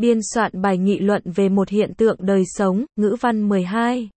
Biên soạn bài nghị luận về một hiện tượng đời sống, ngữ văn 12.